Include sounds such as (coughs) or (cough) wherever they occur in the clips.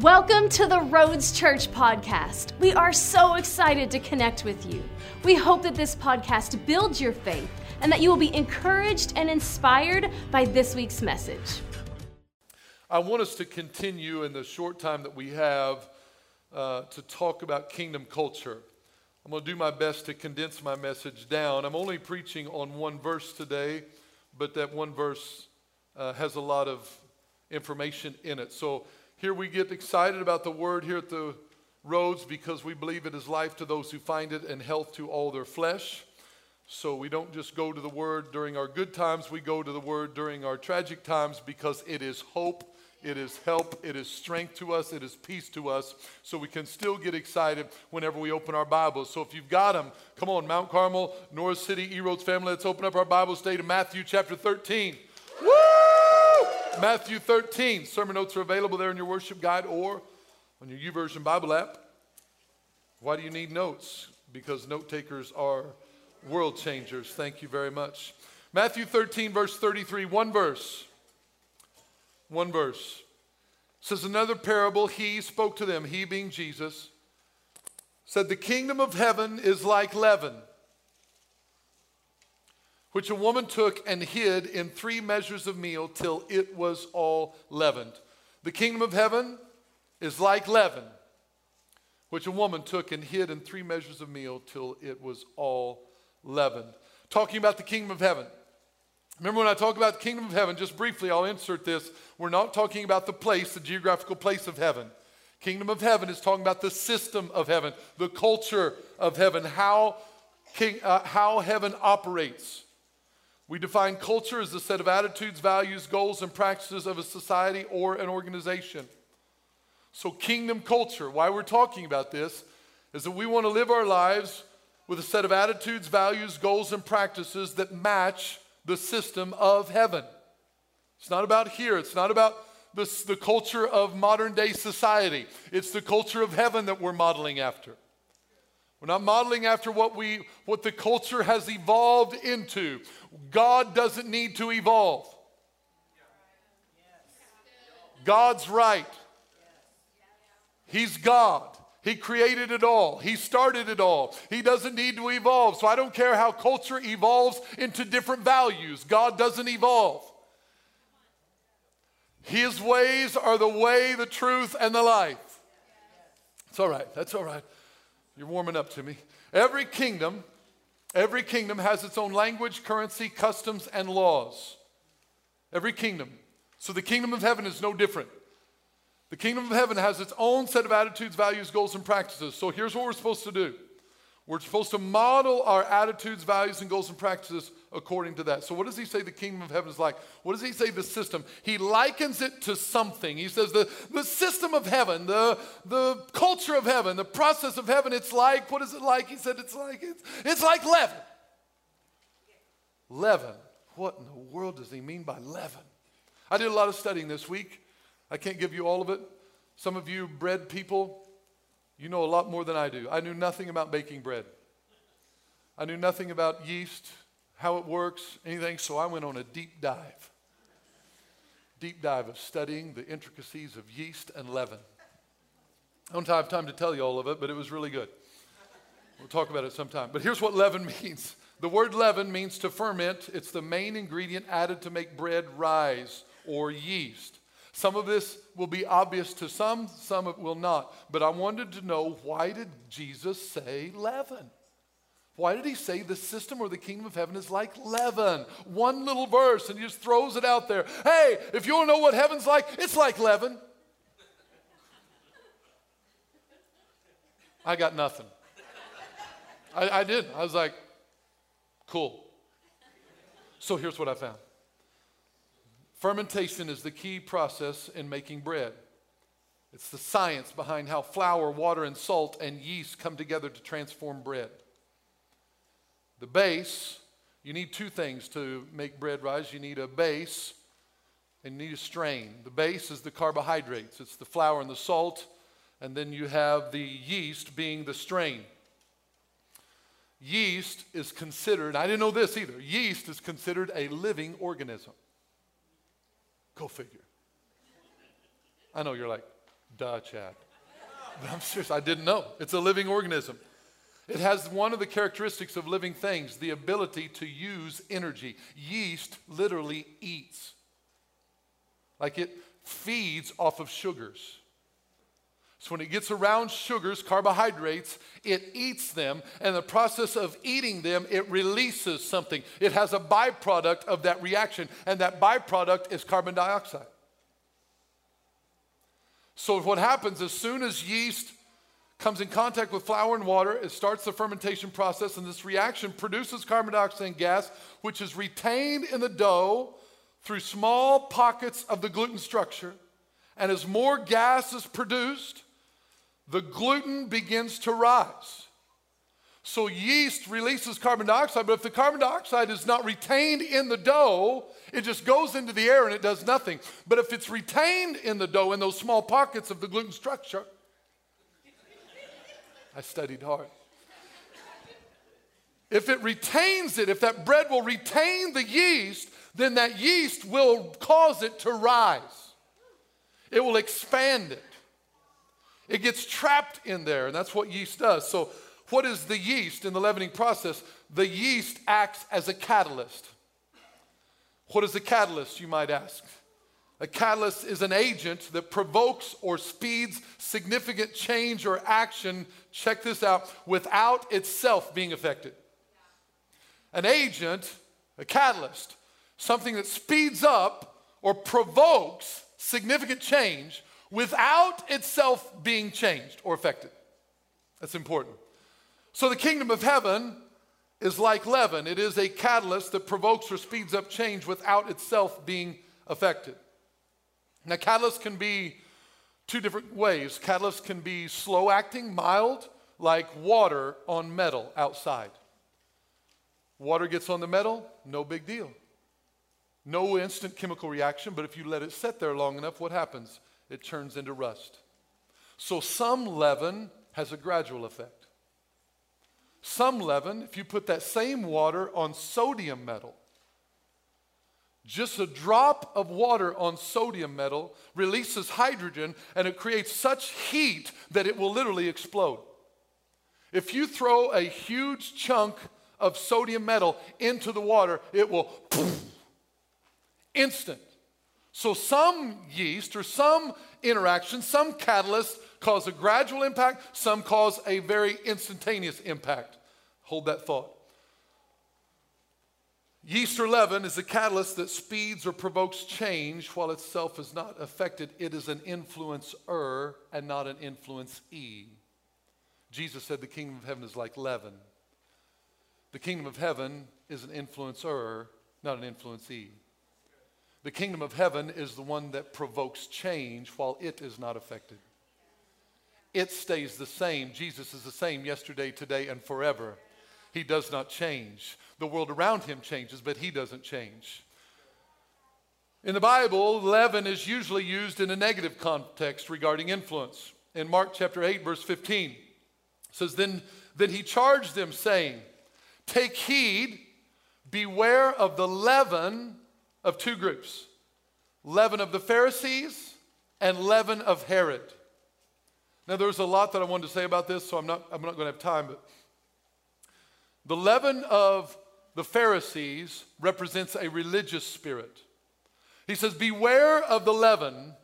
Welcome to the Roads Church podcast. We are so excited to connect with you. We hope that this podcast builds your faith and that you will be encouraged and inspired by this week's message. I want us to continue in the short time that we have uh, to talk about kingdom culture. I'm going to do my best to condense my message down. I'm only preaching on one verse today, but that one verse uh, has a lot of information in it. So here we get excited about the word here at the roads because we believe it is life to those who find it and health to all their flesh. So we don't just go to the word during our good times, we go to the word during our tragic times because it is hope, it is help, it is strength to us, it is peace to us. So we can still get excited whenever we open our Bibles. So if you've got them, come on, Mount Carmel, Norris City, E Roads family, let's open up our Bibles today to Matthew chapter 13. Matthew 13. Sermon notes are available there in your worship guide or on your YouVersion Bible app. Why do you need notes? Because note takers are world changers. Thank you very much. Matthew 13, verse 33, one verse. One verse. says another parable, he spoke to them, he being Jesus, said, The kingdom of heaven is like leaven which a woman took and hid in three measures of meal till it was all leavened. The kingdom of heaven is like leaven, which a woman took and hid in three measures of meal till it was all leavened. Talking about the kingdom of heaven. Remember when I talk about the kingdom of heaven, just briefly, I'll insert this. We're not talking about the place, the geographical place of heaven. Kingdom of heaven is talking about the system of heaven, the culture of heaven, how, king, uh, how heaven operates. We define culture as the set of attitudes, values, goals, and practices of a society or an organization. So, kingdom culture, why we're talking about this, is that we want to live our lives with a set of attitudes, values, goals, and practices that match the system of heaven. It's not about here, it's not about the, the culture of modern day society, it's the culture of heaven that we're modeling after. We're not modeling after what we what the culture has evolved into. God doesn't need to evolve. God's right. He's God. He created it all. He started it all. He doesn't need to evolve. So I don't care how culture evolves into different values. God doesn't evolve. His ways are the way, the truth, and the life. It's all right. That's all right. You're warming up to me. Every kingdom, every kingdom has its own language, currency, customs, and laws. Every kingdom. So the kingdom of heaven is no different. The kingdom of heaven has its own set of attitudes, values, goals, and practices. So here's what we're supposed to do we're supposed to model our attitudes, values, and goals and practices according to that. So, what does he say the kingdom of heaven is like? What does he say the system? He likens it to something. He says the, the system of heaven, the, the culture of heaven, the process of heaven, it's like, what is it like? He said it's like, it's, it's like leaven. Leaven. What in the world does he mean by leaven? I did a lot of studying this week. I can't give you all of it. Some of you bread people, you know a lot more than I do. I knew nothing about baking bread. I knew nothing about yeast, how it works, anything, so I went on a deep dive. Deep dive of studying the intricacies of yeast and leaven. I don't have time to tell you all of it, but it was really good. We'll talk about it sometime. But here's what leaven (laughs) means the word leaven means to ferment, it's the main ingredient added to make bread rise or yeast. Some of this will be obvious to some, some it will not. But I wanted to know why did Jesus say leaven? Why did he say the system or the kingdom of heaven is like leaven? One little verse, and he just throws it out there. Hey, if you want to know what heaven's like, it's like leaven. I got nothing. I, I did. I was like, cool. So here's what I found Fermentation is the key process in making bread. It's the science behind how flour, water, and salt and yeast come together to transform bread. The base, you need two things to make bread rise. You need a base and you need a strain. The base is the carbohydrates, it's the flour and the salt, and then you have the yeast being the strain. Yeast is considered, I didn't know this either, yeast is considered a living organism. Go figure. I know you're like, Duh, Chad. But I'm serious, I didn't know. It's a living organism. It has one of the characteristics of living things the ability to use energy. Yeast literally eats, like it feeds off of sugars. So when it gets around sugars, carbohydrates, it eats them, and the process of eating them, it releases something. It has a byproduct of that reaction, and that byproduct is carbon dioxide. So what happens as soon as yeast comes in contact with flour and water, it starts the fermentation process, and this reaction produces carbon dioxide gas, which is retained in the dough through small pockets of the gluten structure. And as more gas is produced, the gluten begins to rise. So yeast releases carbon dioxide, but if the carbon dioxide is not retained in the dough, it just goes into the air and it does nothing. But if it's retained in the dough in those small pockets of the gluten structure, I studied hard. If it retains it, if that bread will retain the yeast, then that yeast will cause it to rise. It will expand it. It gets trapped in there, and that's what yeast does. So, what is the yeast in the leavening process? The yeast acts as a catalyst. What is a catalyst, you might ask? A catalyst is an agent that provokes or speeds significant change or action, check this out, without itself being affected. An agent, a catalyst, something that speeds up or provokes significant change without itself being changed or affected. That's important. So the kingdom of heaven is like leaven, it is a catalyst that provokes or speeds up change without itself being affected. Now, catalysts can be two different ways. Catalysts can be slow acting, mild, like water on metal outside. Water gets on the metal, no big deal. No instant chemical reaction, but if you let it sit there long enough, what happens? It turns into rust. So some leaven has a gradual effect. Some leaven, if you put that same water on sodium metal, just a drop of water on sodium metal releases hydrogen and it creates such heat that it will literally explode. If you throw a huge chunk of sodium metal into the water, it will poof, instant. So some yeast or some interaction, some catalyst cause a gradual impact, some cause a very instantaneous impact. Hold that thought. Yeast or leaven is a catalyst that speeds or provokes change while itself is not affected. It is an influencer and not an influence e. Jesus said the kingdom of heaven is like leaven. The kingdom of heaven is an influencer, not an influencee. The kingdom of heaven is the one that provokes change while it is not affected. It stays the same. Jesus is the same yesterday, today, and forever. He does not change. The world around him changes, but he doesn't change. In the Bible, leaven is usually used in a negative context regarding influence. In Mark chapter 8, verse 15, says, Then, then he charged them, saying, Take heed, beware of the leaven of two groups leaven of the Pharisees and leaven of Herod. Now, there's a lot that I wanted to say about this, so I'm not, I'm not going to have time, but the leaven of the Pharisees represents a religious spirit. He says, Beware of the leaven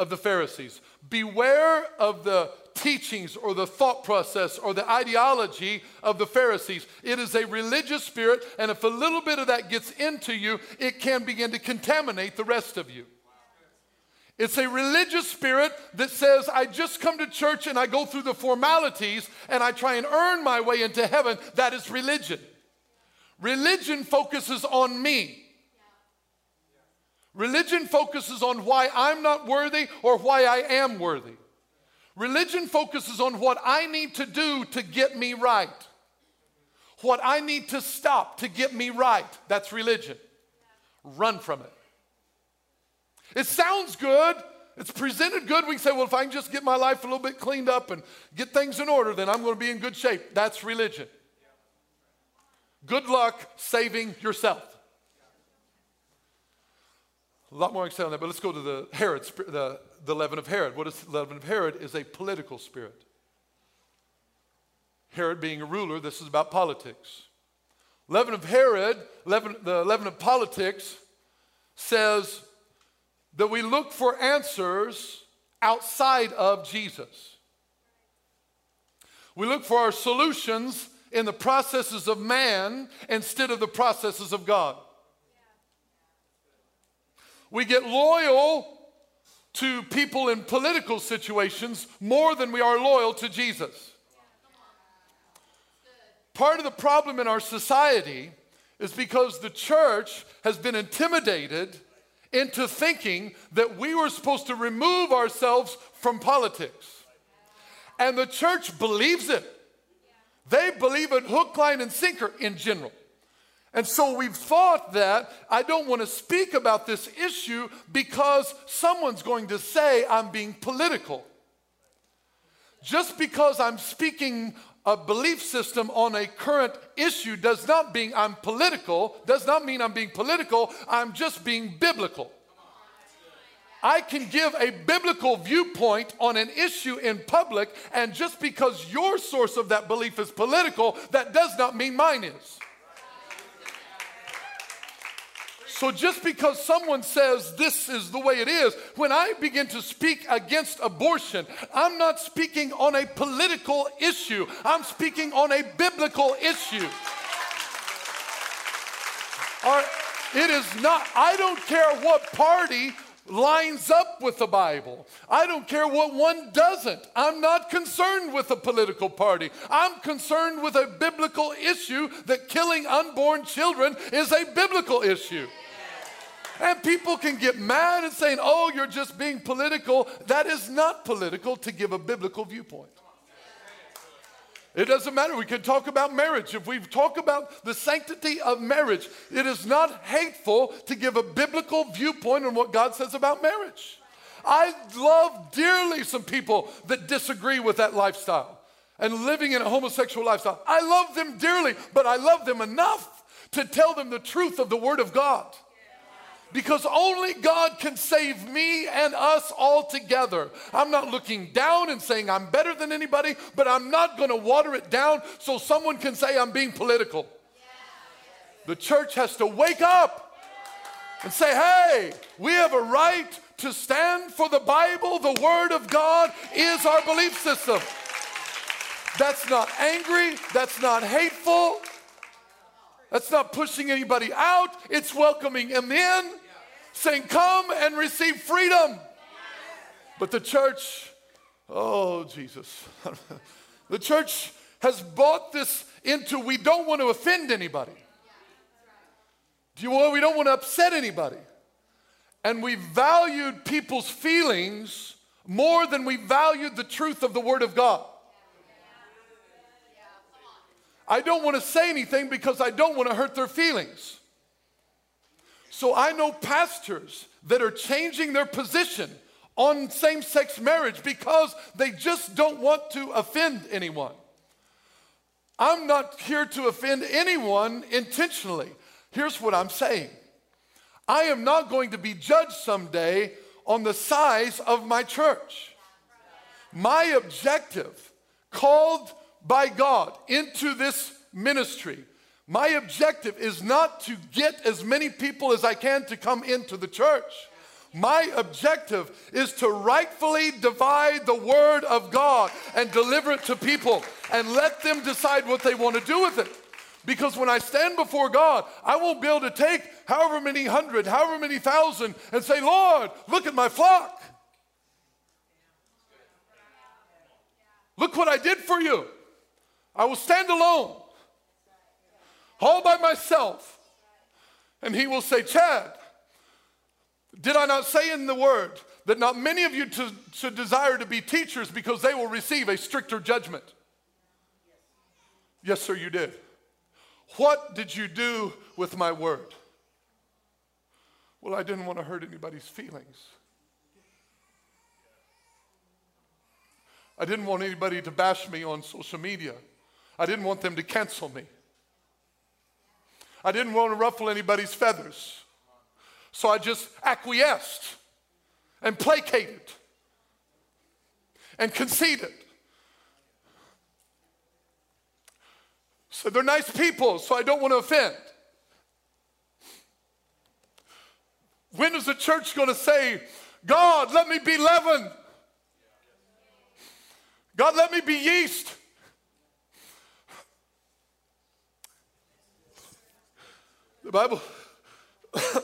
of the Pharisees. Beware of the teachings or the thought process or the ideology of the Pharisees. It is a religious spirit, and if a little bit of that gets into you, it can begin to contaminate the rest of you. It's a religious spirit that says, I just come to church and I go through the formalities and I try and earn my way into heaven. That is religion. Religion focuses on me. Religion focuses on why I'm not worthy or why I am worthy. Religion focuses on what I need to do to get me right, what I need to stop to get me right. That's religion. Run from it. It sounds good. It's presented good. We say, well, if I can just get my life a little bit cleaned up and get things in order, then I'm going to be in good shape. That's religion. Good luck saving yourself. A lot more I on that, but let's go to the Herod, the, the leaven of Herod. What is the leaven of Herod? Is a political spirit. Herod being a ruler, this is about politics. Leaven of Herod, leaven, the leaven of politics, says that we look for answers outside of Jesus. We look for our solutions in the processes of man instead of the processes of God. We get loyal to people in political situations more than we are loyal to Jesus. Part of the problem in our society is because the church has been intimidated into thinking that we were supposed to remove ourselves from politics. And the church believes it. They believe it hook, line, and sinker in general. And so we've thought that I don't want to speak about this issue because someone's going to say I'm being political. Just because I'm speaking a belief system on a current issue does not mean I'm political, does not mean I'm being political, I'm just being biblical. I can give a biblical viewpoint on an issue in public, and just because your source of that belief is political, that does not mean mine is. So just because someone says this is the way it is, when I begin to speak against abortion, I'm not speaking on a political issue, I'm speaking on a biblical issue. It is not, I don't care what party lines up with the Bible. I don't care what one doesn't. I'm not concerned with a political party. I'm concerned with a biblical issue that killing unborn children is a biblical issue. And people can get mad and saying, oh, you're just being political. That is not political to give a biblical viewpoint. It doesn't matter. We can talk about marriage. If we talk about the sanctity of marriage, it is not hateful to give a biblical viewpoint on what God says about marriage. I love dearly some people that disagree with that lifestyle and living in a homosexual lifestyle. I love them dearly, but I love them enough to tell them the truth of the Word of God because only God can save me and us all together. I'm not looking down and saying I'm better than anybody, but I'm not going to water it down so someone can say I'm being political. The church has to wake up and say, hey, we have a right to stand for the Bible. The Word of God is our belief system. That's not angry, that's not hateful. That's not pushing anybody out, it's welcoming them in saying, Come and receive freedom. But the church, oh, Jesus, (laughs) the church has bought this into we don't want to offend anybody. Do you, well, we don't want to upset anybody. And we valued people's feelings more than we valued the truth of the Word of God. I don't want to say anything because I don't want to hurt their feelings. So I know pastors that are changing their position on same sex marriage because they just don't want to offend anyone. I'm not here to offend anyone intentionally. Here's what I'm saying I am not going to be judged someday on the size of my church. My objective, called by God into this ministry, my objective is not to get as many people as I can to come into the church. My objective is to rightfully divide the word of God and deliver it to people and let them decide what they want to do with it. Because when I stand before God, I won't be able to take however many hundred, however many thousand, and say, Lord, look at my flock. Look what I did for you. I will stand alone all by myself. And he will say, Chad, did I not say in the word that not many of you to, should desire to be teachers because they will receive a stricter judgment? Yes, sir, you did. What did you do with my word? Well, I didn't want to hurt anybody's feelings. I didn't want anybody to bash me on social media. I didn't want them to cancel me. I didn't want to ruffle anybody's feathers. So I just acquiesced and placated and conceded. So they're nice people, so I don't want to offend. When is the church going to say, God, let me be leaven? God, let me be yeast. The Bible, (coughs)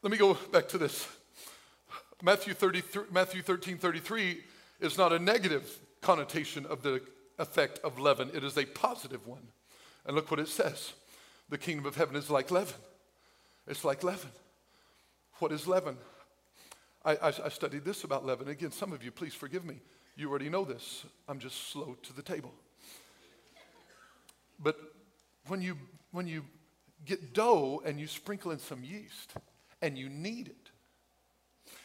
let me go back to this. Matthew, 33, Matthew 13 33 is not a negative connotation of the effect of leaven, it is a positive one. And look what it says the kingdom of heaven is like leaven. It's like leaven. What is leaven? I, I, I studied this about leaven. Again, some of you, please forgive me. You already know this. I'm just slow to the table. But when you, when you get dough and you sprinkle in some yeast and you knead it,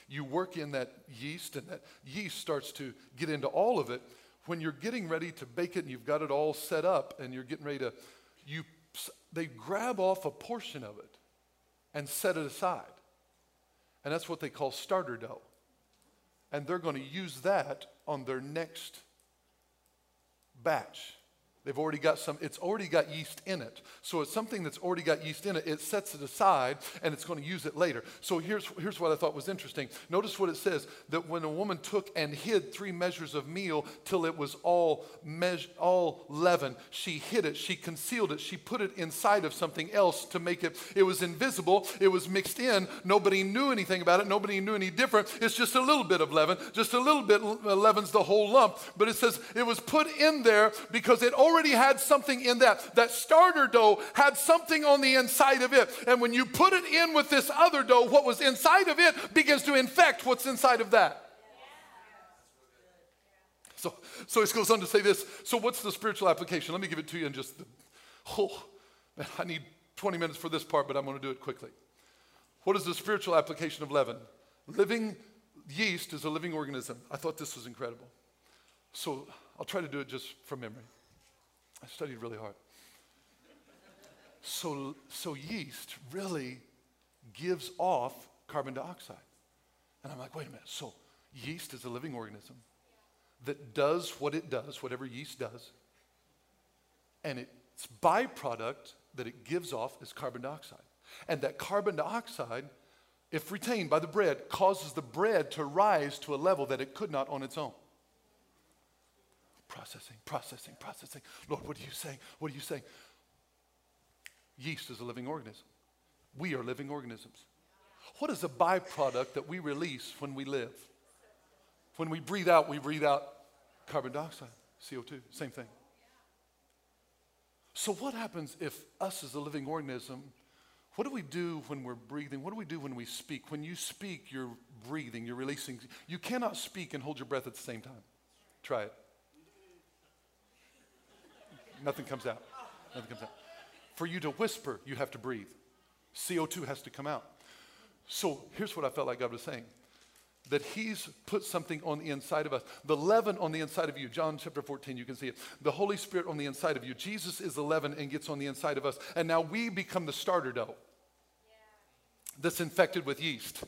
you work in that yeast and that yeast starts to get into all of it. When you're getting ready to bake it and you've got it all set up and you're getting ready to, you, they grab off a portion of it and set it aside. And that's what they call starter dough. And they're going to use that on their next batch. They've already got some, it's already got yeast in it. So it's something that's already got yeast in it. It sets it aside and it's going to use it later. So here's, here's what I thought was interesting. Notice what it says that when a woman took and hid three measures of meal till it was all, meas- all leaven, she hid it, she concealed it, she put it inside of something else to make it, it was invisible, it was mixed in. Nobody knew anything about it, nobody knew any different. It's just a little bit of leaven, just a little bit uh, leavens the whole lump. But it says it was put in there because it already already had something in that. That starter dough had something on the inside of it. And when you put it in with this other dough, what was inside of it begins to infect what's inside of that. So, so it goes on to say this. So, what's the spiritual application? Let me give it to you in just the, oh, man, I need 20 minutes for this part, but I'm going to do it quickly. What is the spiritual application of leaven? Living yeast is a living organism. I thought this was incredible. So, I'll try to do it just from memory. I studied really hard. So, so yeast really gives off carbon dioxide. And I'm like, wait a minute. So yeast is a living organism that does what it does, whatever yeast does. And its byproduct that it gives off is carbon dioxide. And that carbon dioxide, if retained by the bread, causes the bread to rise to a level that it could not on its own processing, processing, processing. Lord, what are you saying? What are you saying? Yeast is a living organism. We are living organisms. What is a byproduct that we release when we live? When we breathe out, we breathe out carbon dioxide, CO2, same thing. So, what happens if us as a living organism, what do we do when we're breathing? What do we do when we speak? When you speak, you're breathing, you're releasing. You cannot speak and hold your breath at the same time. Try it. Nothing comes out. Nothing comes out. For you to whisper, you have to breathe. CO2 has to come out. So here's what I felt like God was saying that He's put something on the inside of us. The leaven on the inside of you, John chapter 14, you can see it. The Holy Spirit on the inside of you. Jesus is the leaven and gets on the inside of us. And now we become the starter dough that's infected with yeast.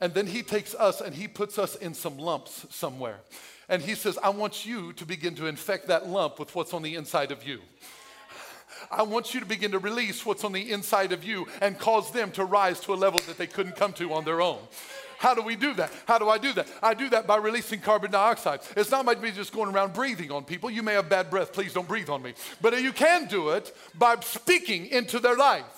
And then He takes us and He puts us in some lumps somewhere. And he says, I want you to begin to infect that lump with what's on the inside of you. I want you to begin to release what's on the inside of you and cause them to rise to a level that they couldn't come to on their own. How do we do that? How do I do that? I do that by releasing carbon dioxide. It's not by me just going around breathing on people. You may have bad breath. Please don't breathe on me. But you can do it by speaking into their life.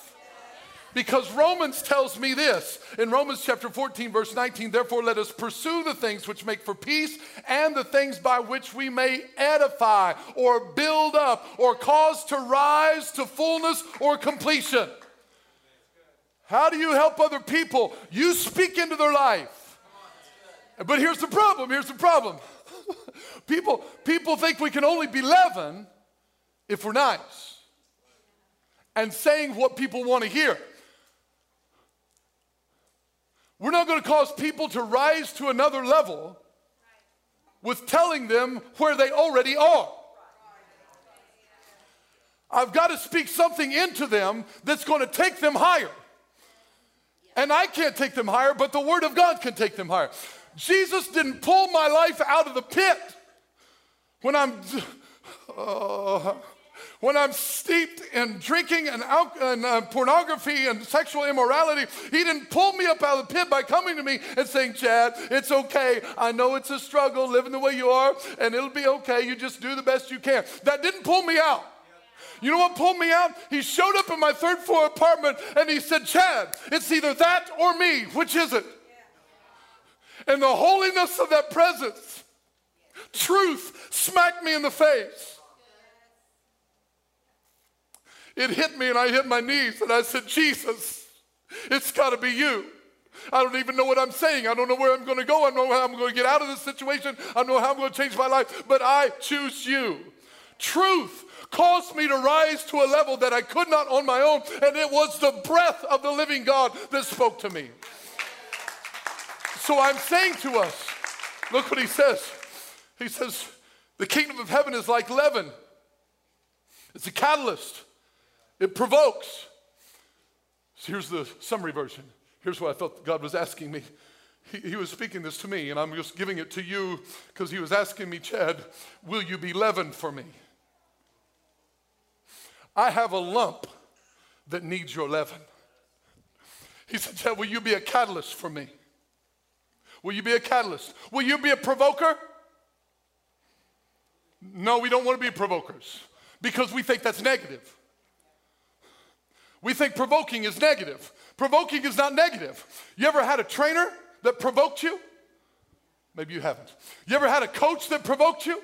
Because Romans tells me this in Romans chapter 14, verse 19, therefore let us pursue the things which make for peace and the things by which we may edify or build up or cause to rise to fullness or completion. How do you help other people? You speak into their life. But here's the problem here's the problem. (laughs) people, people think we can only be leaven if we're nice and saying what people want to hear. We're not going to cause people to rise to another level with telling them where they already are. I've got to speak something into them that's going to take them higher. And I can't take them higher, but the Word of God can take them higher. Jesus didn't pull my life out of the pit when I'm. (laughs) Uh, when I'm steeped in drinking and, and uh, pornography and sexual immorality, he didn't pull me up out of the pit by coming to me and saying, Chad, it's okay. I know it's a struggle living the way you are, and it'll be okay. You just do the best you can. That didn't pull me out. You know what pulled me out? He showed up in my third floor apartment and he said, Chad, it's either that or me. Which is it? And the holiness of that presence, truth, smacked me in the face. It hit me and I hit my knees and I said, Jesus, it's got to be you. I don't even know what I'm saying. I don't know where I'm going to go. I don't know how I'm going to get out of this situation. I don't know how I'm going to change my life, but I choose you. Truth caused me to rise to a level that I could not on my own, and it was the breath of the living God that spoke to me. So I'm saying to us, look what he says. He says, the kingdom of heaven is like leaven. It's a catalyst. It provokes. So here's the summary version. Here's what I felt God was asking me. He, he was speaking this to me, and I'm just giving it to you because he was asking me, Chad, will you be leavened for me? I have a lump that needs your leaven. He said, Chad, will you be a catalyst for me? Will you be a catalyst? Will you be a provoker? No, we don't want to be provokers because we think that's negative. We think provoking is negative. Provoking is not negative. You ever had a trainer that provoked you? Maybe you haven't. You ever had a coach that provoked you?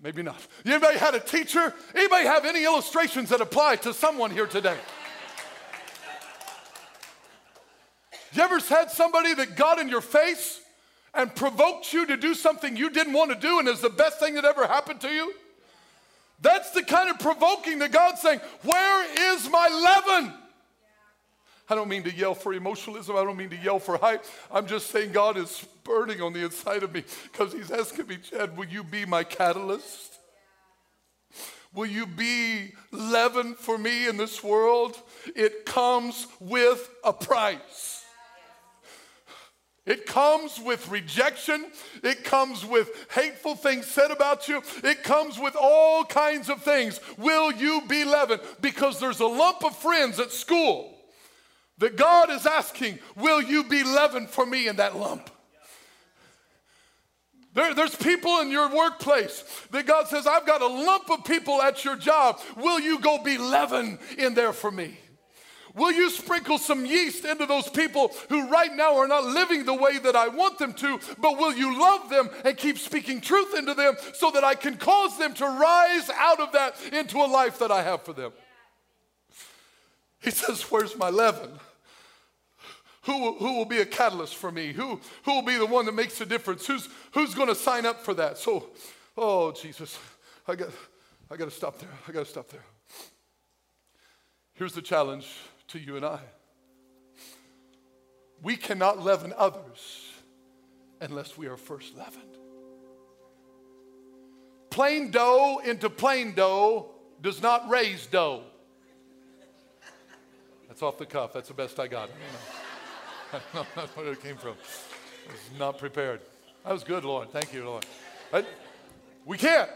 Maybe not. Anybody had a teacher? Anybody have any illustrations that apply to someone here today? You ever had somebody that got in your face and provoked you to do something you didn't want to do and is the best thing that ever happened to you? That's the kind of provoking that God's saying, Where is my leaven? I don't mean to yell for emotionalism. I don't mean to yell for hype. I'm just saying God is burning on the inside of me because He's asking me, Chad, will you be my catalyst? Will you be leaven for me in this world? It comes with a price. It comes with rejection. It comes with hateful things said about you. It comes with all kinds of things. Will you be leavened? Because there's a lump of friends at school that God is asking, Will you be leavened for me in that lump? There, there's people in your workplace that God says, I've got a lump of people at your job. Will you go be leaven in there for me? Will you sprinkle some yeast into those people who right now are not living the way that I want them to, but will you love them and keep speaking truth into them so that I can cause them to rise out of that into a life that I have for them? He says, Where's my leaven? Who, who will be a catalyst for me? Who, who will be the one that makes a difference? Who's, who's going to sign up for that? So, oh, Jesus, I got, I got to stop there. I got to stop there. Here's the challenge to you and I. We cannot leaven others unless we are first leavened. Plain dough into plain dough does not raise dough. That's off the cuff. That's the best I got. I don't know, (laughs) I where it came from. I was not prepared. That was good, Lord. Thank you, Lord. But we can't.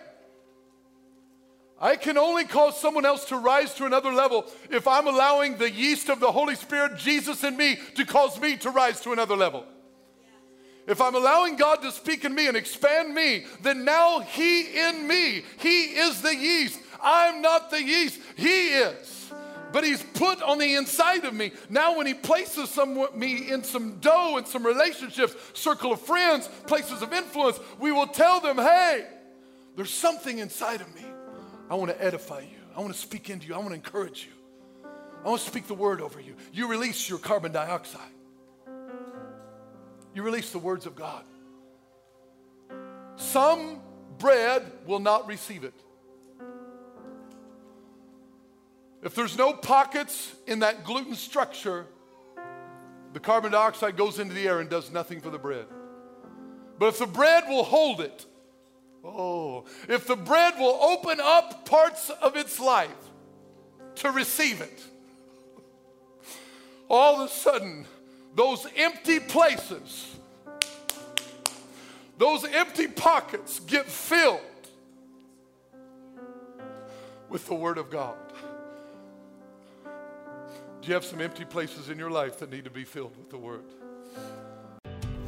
I can only cause someone else to rise to another level if I'm allowing the yeast of the Holy Spirit, Jesus in me, to cause me to rise to another level. If I'm allowing God to speak in me and expand me, then now He in me, He is the yeast. I'm not the yeast, He is. But He's put on the inside of me. Now, when He places some, me in some dough and some relationships, circle of friends, places of influence, we will tell them, hey, there's something inside of me I want to edify you. I want to speak into you. I want to encourage you. I want to speak the word over you. You release your carbon dioxide. You release the words of God. Some bread will not receive it. If there's no pockets in that gluten structure, the carbon dioxide goes into the air and does nothing for the bread. But if the bread will hold it, Oh, if the bread will open up parts of its life to receive it, all of a sudden, those empty places those empty pockets get filled with the Word of God. Do you have some empty places in your life that need to be filled with the Word?